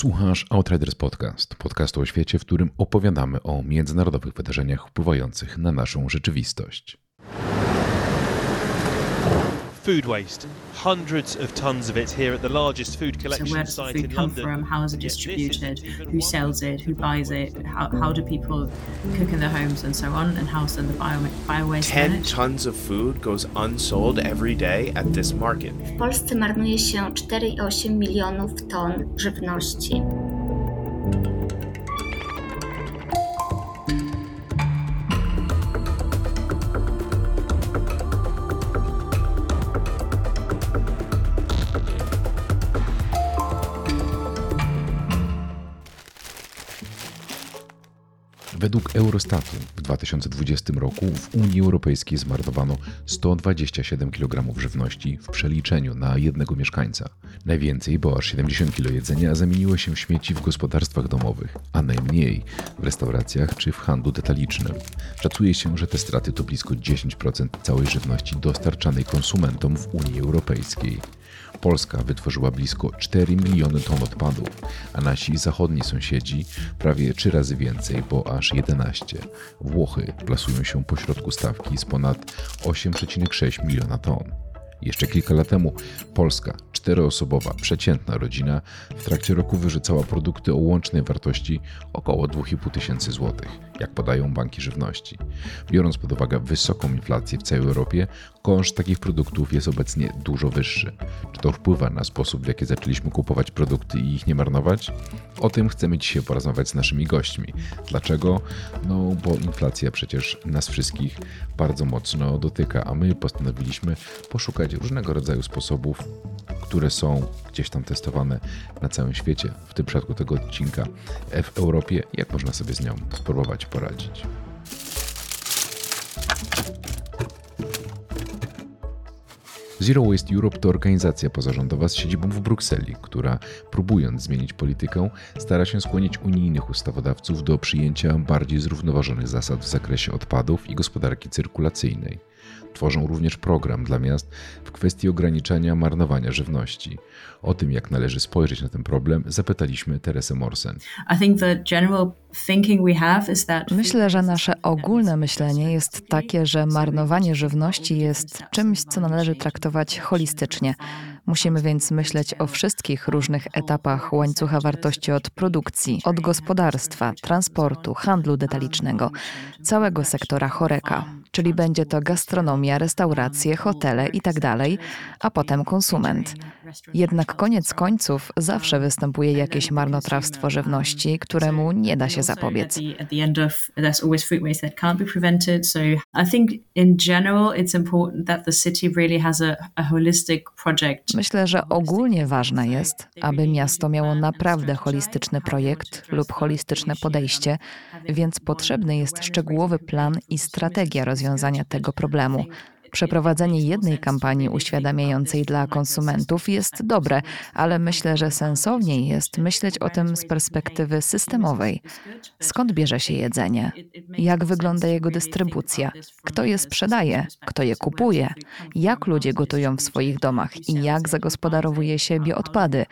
Słuchasz Outriders Podcast, podcastu o świecie, w którym opowiadamy o międzynarodowych wydarzeniach wpływających na naszą rzeczywistość. Food waste. Hundreds of tons of it here at the largest food collection so where does site the food in come London. from? How is it distributed? isn't Who sells it? Who buys it? How, how do people cook in their homes and so on? And how's then the bio, bio waste 10 managed? tons of food goes unsold every day at this market. W Polsce marnuje się 4,8 milionów ton żywności. Według Eurostatu w 2020 roku w Unii Europejskiej zmarnowano 127 kg żywności w przeliczeniu na jednego mieszkańca. Najwięcej, bo aż 70 kg jedzenia zamieniło się w śmieci w gospodarstwach domowych, a najmniej w restauracjach czy w handlu detalicznym. Szacuje się, że te straty to blisko 10% całej żywności dostarczanej konsumentom w Unii Europejskiej. Polska wytworzyła blisko 4 miliony ton odpadów, a nasi zachodni sąsiedzi prawie 3 razy więcej, bo aż 11. Włochy plasują się pośrodku stawki z ponad 8,6 miliona ton. Jeszcze kilka lat temu Polska, czteroosobowa, przeciętna rodzina, w trakcie roku wyrzucała produkty o łącznej wartości około 2,5 tysięcy złotych, jak podają banki żywności. Biorąc pod uwagę wysoką inflację w całej Europie, koszt takich produktów jest obecnie dużo wyższy. Czy to wpływa na sposób, w jaki zaczęliśmy kupować produkty i ich nie marnować? O tym chcemy dzisiaj porozmawiać z naszymi gośćmi. Dlaczego? No, bo inflacja przecież nas wszystkich bardzo mocno dotyka, a my postanowiliśmy poszukać różnego rodzaju sposobów, które są gdzieś tam testowane na całym świecie. W tym przypadku tego odcinka w Europie, jak można sobie z nią spróbować poradzić. Zero Waste Europe to organizacja pozarządowa z siedzibą w Brukseli, która próbując zmienić politykę, stara się skłonić unijnych ustawodawców do przyjęcia bardziej zrównoważonych zasad w zakresie odpadów i gospodarki cyrkulacyjnej. Tworzą również program dla miast w kwestii ograniczania marnowania żywności. O tym, jak należy spojrzeć na ten problem, zapytaliśmy Teresę Morsen. Myślę, że nasze ogólne myślenie jest takie, że marnowanie żywności jest czymś, co należy traktować holistycznie. Musimy więc myśleć o wszystkich różnych etapach łańcucha wartości od produkcji, od gospodarstwa, transportu, handlu detalicznego, całego sektora choreka. Czyli będzie to gastronomia, restauracje, hotele itd., a potem konsument. Jednak koniec końców zawsze występuje jakieś marnotrawstwo żywności, któremu nie da się zapobiec. Myślę, że ogólnie ważne jest, aby miasto miało naprawdę holistyczny projekt lub holistyczne podejście, więc potrzebny jest szczegółowy plan i strategia rozwiązania tego problemu. Przeprowadzenie jednej kampanii uświadamiającej dla konsumentów jest dobre, ale myślę, że sensowniej jest myśleć o tym z perspektywy systemowej. Skąd bierze się jedzenie? Jak wygląda jego dystrybucja? Kto je sprzedaje? Kto je kupuje? Jak ludzie gotują w swoich domach i jak zagospodarowuje się bioodpady?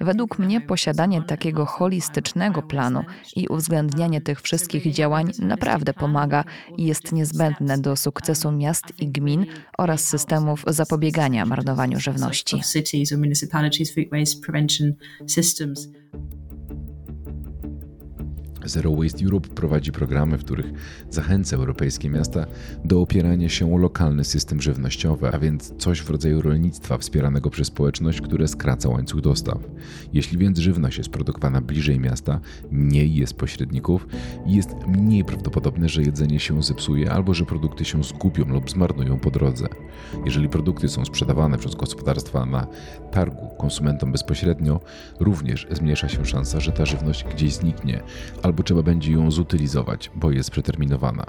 Według mnie posiadanie takiego holistycznego planu i uwzględnianie tych wszystkich działań naprawdę pomaga i jest niezbędne do sukcesu miast i gmin oraz systemów zapobiegania marnowaniu żywności. Zero Waste Europe prowadzi programy, w których zachęca europejskie miasta do opierania się o lokalny system żywnościowy, a więc coś w rodzaju rolnictwa wspieranego przez społeczność, które skraca łańcuch dostaw. Jeśli więc żywność jest produkowana bliżej miasta, mniej jest pośredników i jest mniej prawdopodobne, że jedzenie się zepsuje albo że produkty się zgubią lub zmarnują po drodze. Jeżeli produkty są sprzedawane przez gospodarstwa na targu konsumentom bezpośrednio, również zmniejsza się szansa, że ta żywność gdzieś zniknie albo trzeba będzie ją zutylizować, bo jest przeterminowana.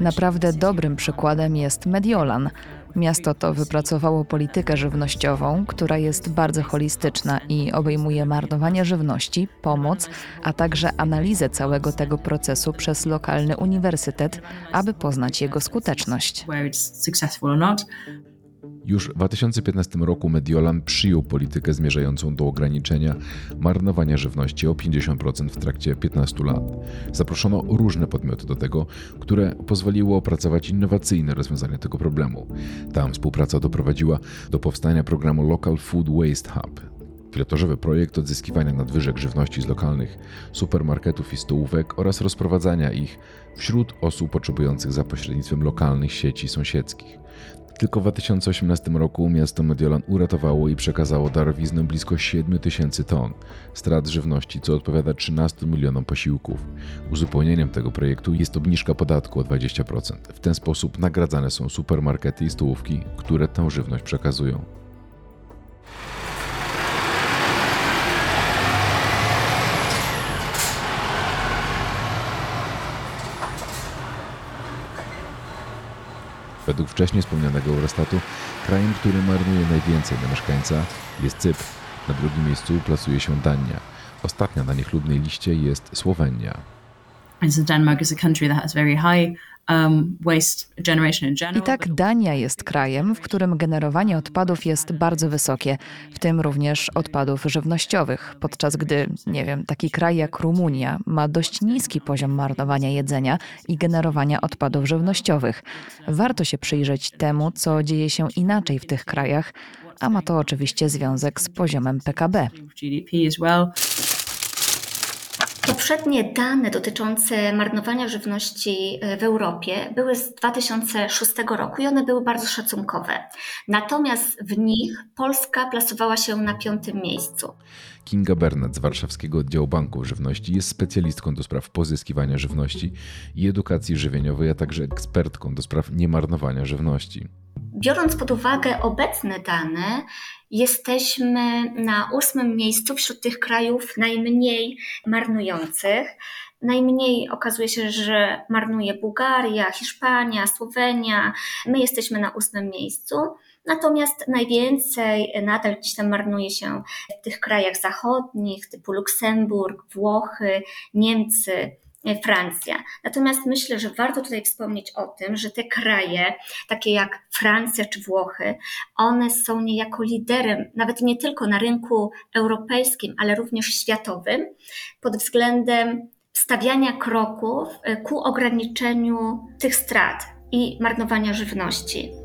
Naprawdę dobrym przykładem jest Mediolan. Miasto to wypracowało politykę żywnościową, która jest bardzo holistyczna i obejmuje marnowanie żywności, pomoc, a także analizę całego tego procesu przez lokalny uniwersytet, aby poznać jego skuteczność. Już w 2015 roku Mediolan przyjął politykę zmierzającą do ograniczenia marnowania żywności o 50% w trakcie 15 lat. Zaproszono różne podmioty do tego, które pozwoliły opracować innowacyjne rozwiązanie tego problemu. Tam współpraca doprowadziła do powstania programu Local Food Waste Hub, pilotażowy projekt odzyskiwania nadwyżek żywności z lokalnych supermarketów i stołówek oraz rozprowadzania ich wśród osób potrzebujących za pośrednictwem lokalnych sieci sąsiedzkich. Tylko w 2018 roku miasto Mediolan uratowało i przekazało darowiznę blisko 7 tysięcy ton strat żywności, co odpowiada 13 milionom posiłków. Uzupełnieniem tego projektu jest obniżka podatku o 20%. W ten sposób nagradzane są supermarkety i stołówki, które tę żywność przekazują. Według wcześniej wspomnianego Eurostatu, krajem, który marnuje najwięcej na mieszkańca jest Cypr. Na drugim miejscu plasuje się Dania. Ostatnia na niechlubnej liście jest Słowenia. I tak Dania jest krajem, w którym generowanie odpadów jest bardzo wysokie, w tym również odpadów żywnościowych, podczas gdy, nie wiem, taki kraj jak Rumunia ma dość niski poziom marnowania jedzenia i generowania odpadów żywnościowych. Warto się przyjrzeć temu, co dzieje się inaczej w tych krajach, a ma to oczywiście związek z poziomem PKB. GDP as well. Poprzednie dane dotyczące marnowania żywności e, w Europie były z 2006 roku i one były bardzo szacunkowe. Natomiast w nich Polska plasowała się na piątym miejscu. Kinga Bernat z Warszawskiego Oddziału Banków Żywności jest specjalistką do spraw pozyskiwania żywności i edukacji żywieniowej, a także ekspertką do spraw niemarnowania żywności. Biorąc pod uwagę obecne dane, jesteśmy na ósmym miejscu wśród tych krajów najmniej marnujących. Najmniej okazuje się, że marnuje Bułgaria, Hiszpania, Słowenia. My jesteśmy na ósmym miejscu. Natomiast najwięcej nadal gdzieś tam marnuje się w tych krajach zachodnich, typu Luksemburg, Włochy, Niemcy, Francja. Natomiast myślę, że warto tutaj wspomnieć o tym, że te kraje, takie jak Francja czy Włochy, one są niejako liderem, nawet nie tylko na rynku europejskim, ale również światowym, pod względem stawiania kroków ku ograniczeniu tych strat i marnowania żywności.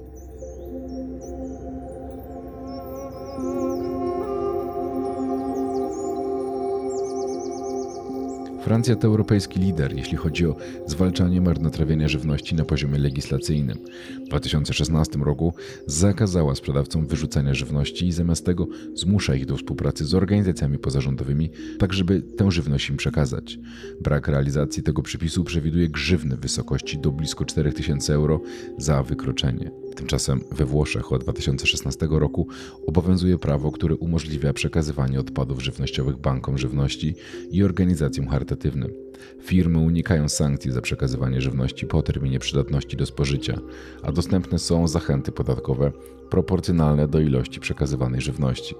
Francja to europejski lider, jeśli chodzi o zwalczanie marnotrawienia żywności na poziomie legislacyjnym. W 2016 roku zakazała sprzedawcom wyrzucania żywności i zamiast tego zmusza ich do współpracy z organizacjami pozarządowymi, tak żeby tę żywność im przekazać. Brak realizacji tego przepisu przewiduje grzywny w wysokości do blisko 4000 euro za wykroczenie. Tymczasem we Włoszech od 2016 roku obowiązuje prawo, które umożliwia przekazywanie odpadów żywnościowych bankom żywności i organizacjom charytatywnym. Firmy unikają sankcji za przekazywanie żywności po terminie przydatności do spożycia, a dostępne są zachęty podatkowe proporcjonalne do ilości przekazywanej żywności.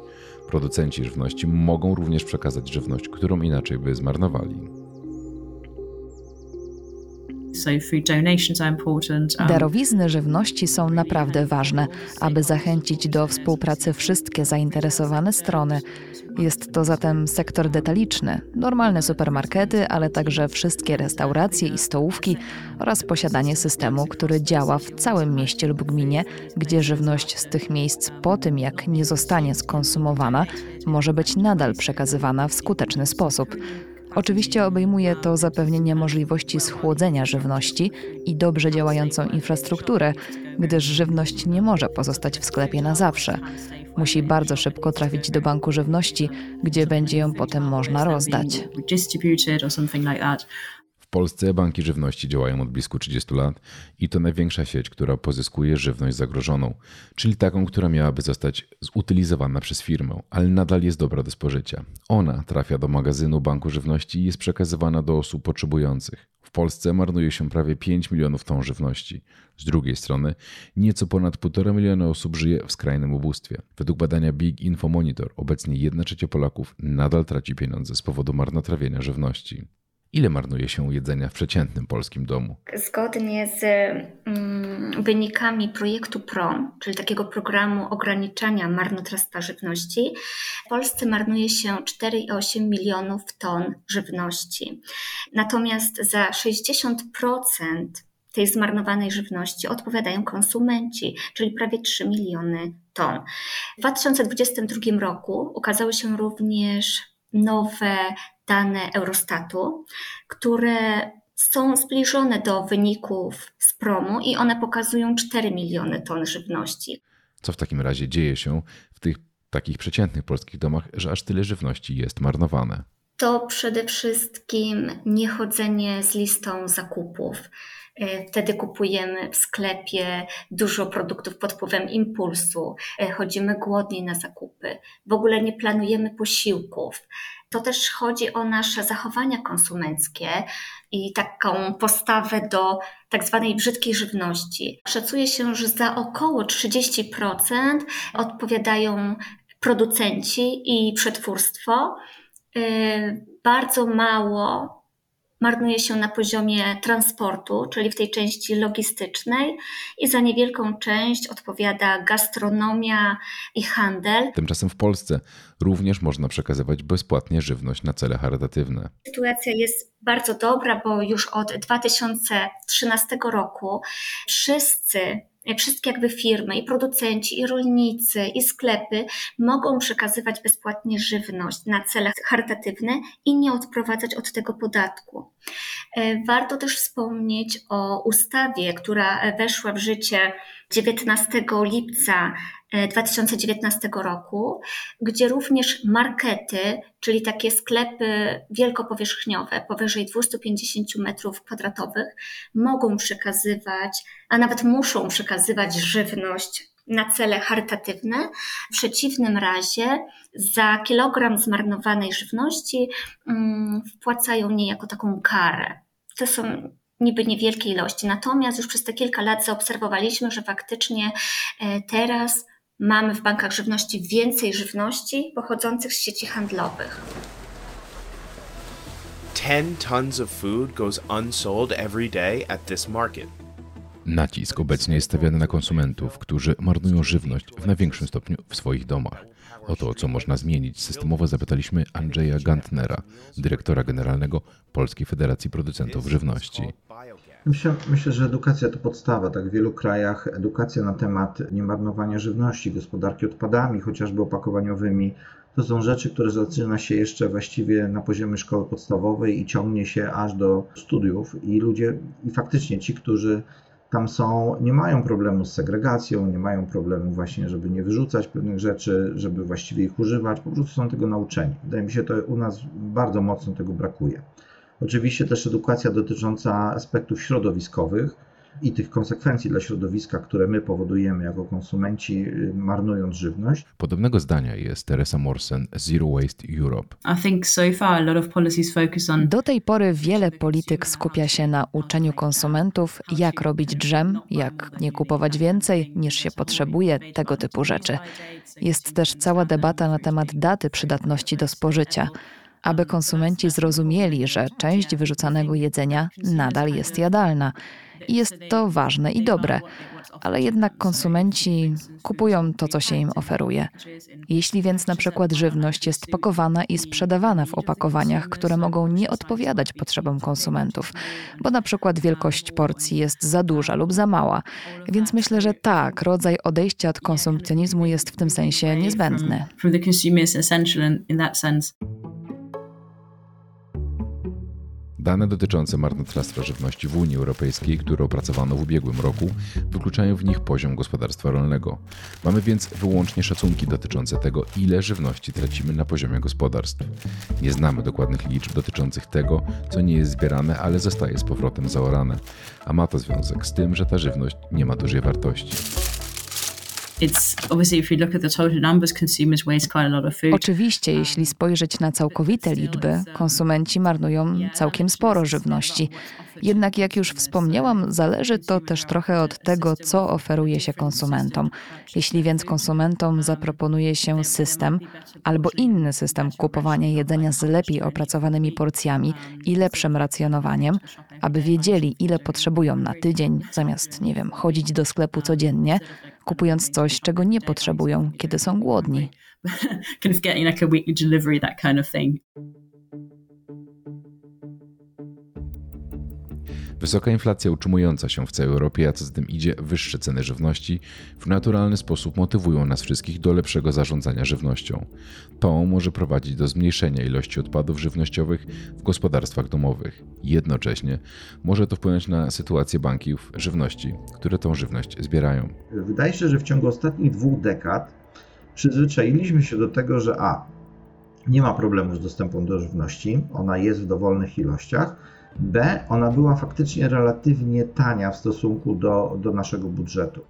Producenci żywności mogą również przekazać żywność, którą inaczej by zmarnowali. Um, Darowizny żywności są naprawdę ważne, aby zachęcić do współpracy wszystkie zainteresowane strony. Jest to zatem sektor detaliczny, normalne supermarkety, ale także wszystkie restauracje i stołówki oraz posiadanie systemu, który działa w całym mieście lub gminie, gdzie żywność z tych miejsc po tym, jak nie zostanie skonsumowana, może być nadal przekazywana w skuteczny sposób. Oczywiście obejmuje to zapewnienie możliwości schłodzenia żywności i dobrze działającą infrastrukturę, gdyż żywność nie może pozostać w sklepie na zawsze. Musi bardzo szybko trafić do banku żywności, gdzie będzie ją potem można rozdać. Polsce banki żywności działają od blisko 30 lat i to największa sieć, która pozyskuje żywność zagrożoną, czyli taką, która miałaby zostać zutylizowana przez firmę, ale nadal jest dobra do spożycia. Ona trafia do magazynu banku żywności i jest przekazywana do osób potrzebujących. W Polsce marnuje się prawie 5 milionów ton żywności. Z drugiej strony, nieco ponad 1,5 miliona osób żyje w skrajnym ubóstwie. Według badania Big Info Monitor obecnie 1 trzecia Polaków nadal traci pieniądze z powodu marnotrawienia żywności. Ile marnuje się jedzenia w przeciętnym polskim domu? Zgodnie z mm, wynikami projektu PROM, czyli takiego programu ograniczania marnotrawstwa żywności, w Polsce marnuje się 4,8 milionów ton żywności. Natomiast za 60% tej zmarnowanej żywności odpowiadają konsumenci, czyli prawie 3 miliony ton. W 2022 roku ukazały się również nowe dane Eurostatu, które są zbliżone do wyników z promu i one pokazują 4 miliony ton żywności. Co w takim razie dzieje się w tych takich przeciętnych polskich domach, że aż tyle żywności jest marnowane? To przede wszystkim niechodzenie z listą zakupów. E, wtedy kupujemy w sklepie dużo produktów pod wpływem impulsu, e, chodzimy głodniej na zakupy, w ogóle nie planujemy posiłków. To też chodzi o nasze zachowania konsumenckie i taką postawę do tak zwanej brzydkiej żywności. Szacuje się, że za około 30% odpowiadają producenci i przetwórstwo. E, bardzo mało marnuje się na poziomie transportu, czyli w tej części logistycznej, i za niewielką część odpowiada gastronomia i handel. Tymczasem w Polsce również można przekazywać bezpłatnie żywność na cele charytatywne. Sytuacja jest bardzo dobra, bo już od 2013 roku wszyscy wszystkie jakby firmy, i producenci, i rolnicy, i sklepy mogą przekazywać bezpłatnie żywność na cele charytatywne i nie odprowadzać od tego podatku. E, warto też wspomnieć o ustawie, która weszła w życie 19 lipca 2019 e, roku, gdzie również markety, czyli takie sklepy wielkopowierzchniowe powyżej 250 metrów kwadratowych, mogą przekazywać, a nawet muszą przekazywać żywność na cele charytatywne. W przeciwnym razie za kilogram zmarnowanej żywności um, wpłacają niejako taką karę. To są niby niewielkie ilości. Natomiast już przez te kilka lat zaobserwowaliśmy, że faktycznie e, teraz mamy w bankach żywności więcej żywności pochodzących z sieci handlowych. 10 tons of food goes unsold every day at this market. Nacisk obecnie jest stawiany na konsumentów, którzy marnują żywność w największym stopniu w swoich domach. O to, co można zmienić systemowo, zapytaliśmy Andrzeja Gantnera, dyrektora generalnego Polskiej Federacji Producentów Żywności. Myślę, myślę, że edukacja to podstawa. Tak w wielu krajach edukacja na temat niemarnowania żywności, gospodarki odpadami, chociażby opakowaniowymi, to są rzeczy, które zaczyna się jeszcze właściwie na poziomie szkoły podstawowej i ciągnie się aż do studiów. I ludzie, i faktycznie ci, którzy tam są, nie mają problemu z segregacją, nie mają problemu właśnie, żeby nie wyrzucać pewnych rzeczy, żeby właściwie ich używać, po prostu są tego nauczeni. Wydaje mi się, że u nas bardzo mocno tego brakuje. Oczywiście też edukacja dotycząca aspektów środowiskowych i tych konsekwencji dla środowiska, które my powodujemy jako konsumenci, y, marnując żywność. Podobnego zdania jest Teresa Morsen z Zero Waste Europe. Do tej pory wiele polityk skupia się na uczeniu konsumentów, jak robić drzem, jak nie kupować więcej niż się potrzebuje, tego typu rzeczy. Jest też cała debata na temat daty przydatności do spożycia aby konsumenci zrozumieli, że część wyrzucanego jedzenia nadal jest jadalna. I jest to ważne i dobre, ale jednak konsumenci kupują to, co się im oferuje. Jeśli więc na przykład żywność jest pakowana i sprzedawana w opakowaniach, które mogą nie odpowiadać potrzebom konsumentów, bo na przykład wielkość porcji jest za duża lub za mała, więc myślę, że tak, rodzaj odejścia od konsumpcjonizmu jest w tym sensie niezbędny. Dane dotyczące marnotrawstwa żywności w Unii Europejskiej, które opracowano w ubiegłym roku, wykluczają w nich poziom gospodarstwa rolnego. Mamy więc wyłącznie szacunki dotyczące tego, ile żywności tracimy na poziomie gospodarstw. Nie znamy dokładnych liczb dotyczących tego, co nie jest zbierane, ale zostaje z powrotem zaorane, a ma to związek z tym, że ta żywność nie ma dużej wartości. Oczywiście, jeśli spojrzeć na całkowite liczby, konsumenci marnują całkiem sporo żywności. Jednak jak już wspomniałam, zależy to też trochę od tego, co oferuje się konsumentom. Jeśli więc konsumentom zaproponuje się system albo inny system kupowania jedzenia z lepiej opracowanymi porcjami i lepszym racjonowaniem, aby wiedzieli, ile potrzebują na tydzień, zamiast, nie wiem, chodzić do sklepu codziennie, kupując coś, czego nie potrzebują, kiedy są głodni. Wysoka inflacja utrzymująca się w całej Europie, a co za tym idzie wyższe ceny żywności, w naturalny sposób motywują nas wszystkich do lepszego zarządzania żywnością. To może prowadzić do zmniejszenia ilości odpadów żywnościowych w gospodarstwach domowych. Jednocześnie może to wpłynąć na sytuację banków żywności, które tą żywność zbierają. Wydaje się, że w ciągu ostatnich dwóch dekad przyzwyczailiśmy się do tego, że a nie ma problemu z dostępem do żywności, ona jest w dowolnych ilościach B, ona była faktycznie relatywnie tania w stosunku do, do naszego budżetu.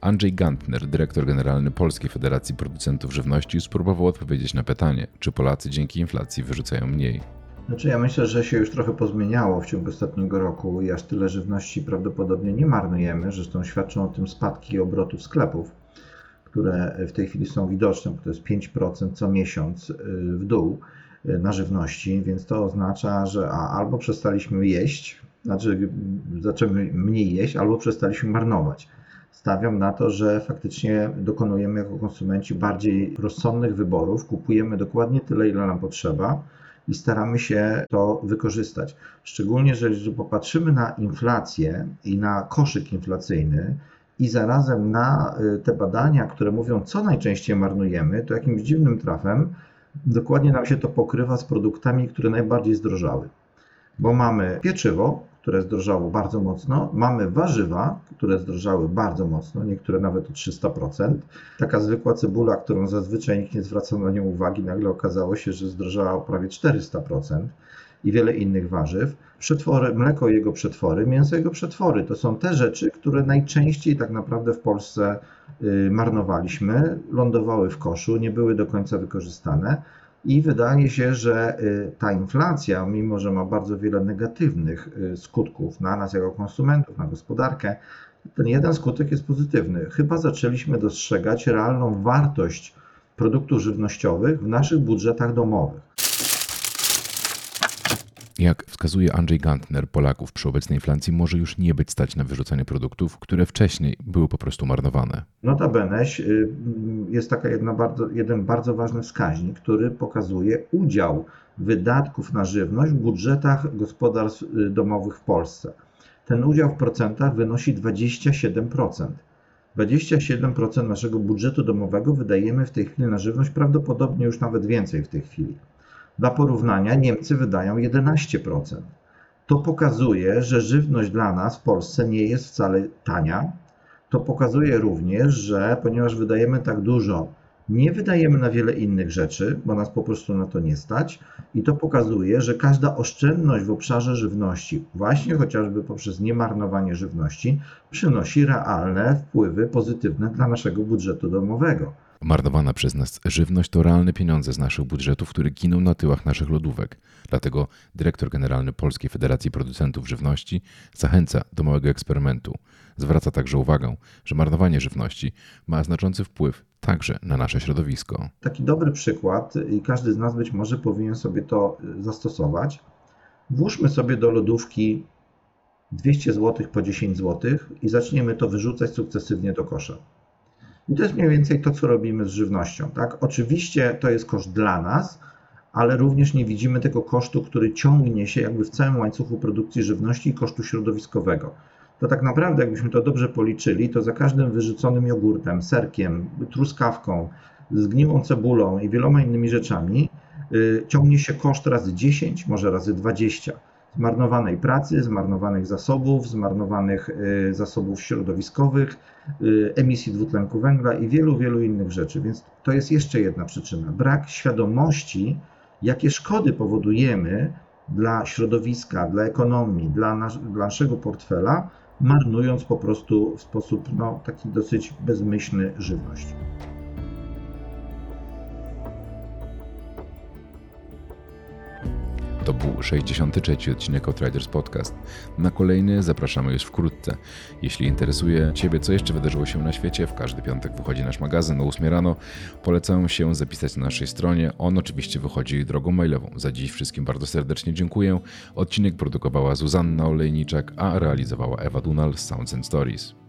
Andrzej Gantner, dyrektor generalny Polskiej Federacji Producentów Żywności, spróbował odpowiedzieć na pytanie, czy Polacy dzięki inflacji wyrzucają mniej. Znaczy, ja myślę, że się już trochę pozmieniało w ciągu ostatniego roku i aż tyle żywności prawdopodobnie nie marnujemy. Zresztą świadczą o tym spadki obrotów sklepów, które w tej chwili są widoczne, bo to jest 5% co miesiąc y, w dół. Y, na żywności, więc to oznacza, że albo przestaliśmy jeść, znaczy zaczęliśmy mniej jeść, albo przestaliśmy marnować. Stawiam na to, że faktycznie dokonujemy jako konsumenci bardziej rozsądnych wyborów, kupujemy dokładnie tyle, ile nam potrzeba i staramy się to wykorzystać. Szczególnie, że jeżeli popatrzymy na inflację i na koszyk inflacyjny, i zarazem na y, te badania, które mówią, co najczęściej marnujemy, to jakimś dziwnym trafem dokładnie nam się to pokrywa z produktami, które najbardziej zdrożały. Bo mamy pieczywo, które zdrożało bardzo mocno, mamy warzywa, które zdrożały bardzo mocno, niektóre nawet o 300%. Taka zwykła cebula, którą zazwyczaj nikt nie zwraca na nią uwagi, nagle okazało się, że zdrożała o prawie 400% i wiele innych warzyw. Przetwory, mleko jego przetwory, mięso jego przetwory to są te rzeczy, które najczęściej tak naprawdę w Polsce y, marnowaliśmy, lądowały w koszu, nie były do końca wykorzystane. I wydaje się, że y, ta inflacja, mimo że ma bardzo wiele negatywnych y, skutków na nas jako konsumentów, na gospodarkę, ten jeden skutek jest pozytywny. Chyba zaczęliśmy dostrzegać realną wartość produktów żywnościowych w naszych budżetach domowych. Jak wskazuje Andrzej Gantner, Polaków przy obecnej inflacji może już nie być stać na wyrzucanie produktów, które wcześniej były po prostu marnowane. Notabene y, jest taka jedna bardzo, jeden bardzo ważny wskaźnik, który pokazuje udział wydatków na żywność w budżetach gospodarstw y, domowych w Polsce. Ten udział w procentach wynosi 27%. 27% naszego budżetu domowego wydajemy w tej chwili na żywność, prawdopodobnie już nawet więcej w tej chwili. Dla porównania Niemcy wydają 11%. To pokazuje, że żywność dla nas w Polsce nie jest wcale tania. To pokazuje również, że ponieważ wydajemy tak dużo, nie wydajemy na wiele innych rzeczy, bo nas po prostu na to nie stać. I to pokazuje, że każda oszczędność w obszarze żywności, właśnie chociażby poprzez niemarnowanie żywności, przynosi realne wpływy pozytywne dla naszego budżetu domowego. Marnowana przez nas żywność to realne pieniądze z naszych budżetów, które giną na tyłach naszych lodówek. Dlatego dyrektor generalny Polskiej Federacji Producentów Żywności zachęca do małego eksperymentu. Zwraca także uwagę, że marnowanie żywności ma znaczący wpływ także na nasze środowisko. Taki dobry przykład, i każdy z nas być może powinien sobie to y, zastosować. Włóżmy sobie do lodówki 200 zł po 10 zł i zaczniemy to wyrzucać sukcesywnie do kosza. I to jest mniej więcej to, co robimy z żywnością. Tak? Oczywiście to jest koszt dla nas, ale również nie widzimy tego kosztu, który ciągnie się jakby w całym łańcuchu produkcji żywności i kosztu środowiskowego. To tak naprawdę, jakbyśmy to dobrze policzyli, to za każdym wyrzuconym jogurtem, serkiem, truskawką, zgniłą cebulą i wieloma innymi rzeczami yy, ciągnie się koszt razy 10, może razy 20 zmarnowanej pracy, zmarnowanych zasobów, zmarnowanych y, zasobów środowiskowych, y, emisji dwutlenku węgla i wielu, wielu innych rzeczy. Więc to jest jeszcze jedna przyczyna. Brak świadomości, jakie szkody powodujemy dla środowiska, dla ekonomii, dla, nas, dla naszego portfela, marnując po prostu w sposób no, taki dosyć bezmyślny żywność. To był 63 odcinek Outriders Podcast. Na kolejny zapraszamy już wkrótce. Jeśli interesuje Ciebie, co jeszcze wydarzyło się na świecie, w każdy piątek wychodzi nasz magazyn o 8 rano. Polecam się zapisać na naszej stronie. On oczywiście wychodzi drogą mailową. Za dziś wszystkim bardzo serdecznie dziękuję. Odcinek produkowała Zuzanna Olejniczak, a realizowała Ewa Dunal z Sounds and Stories.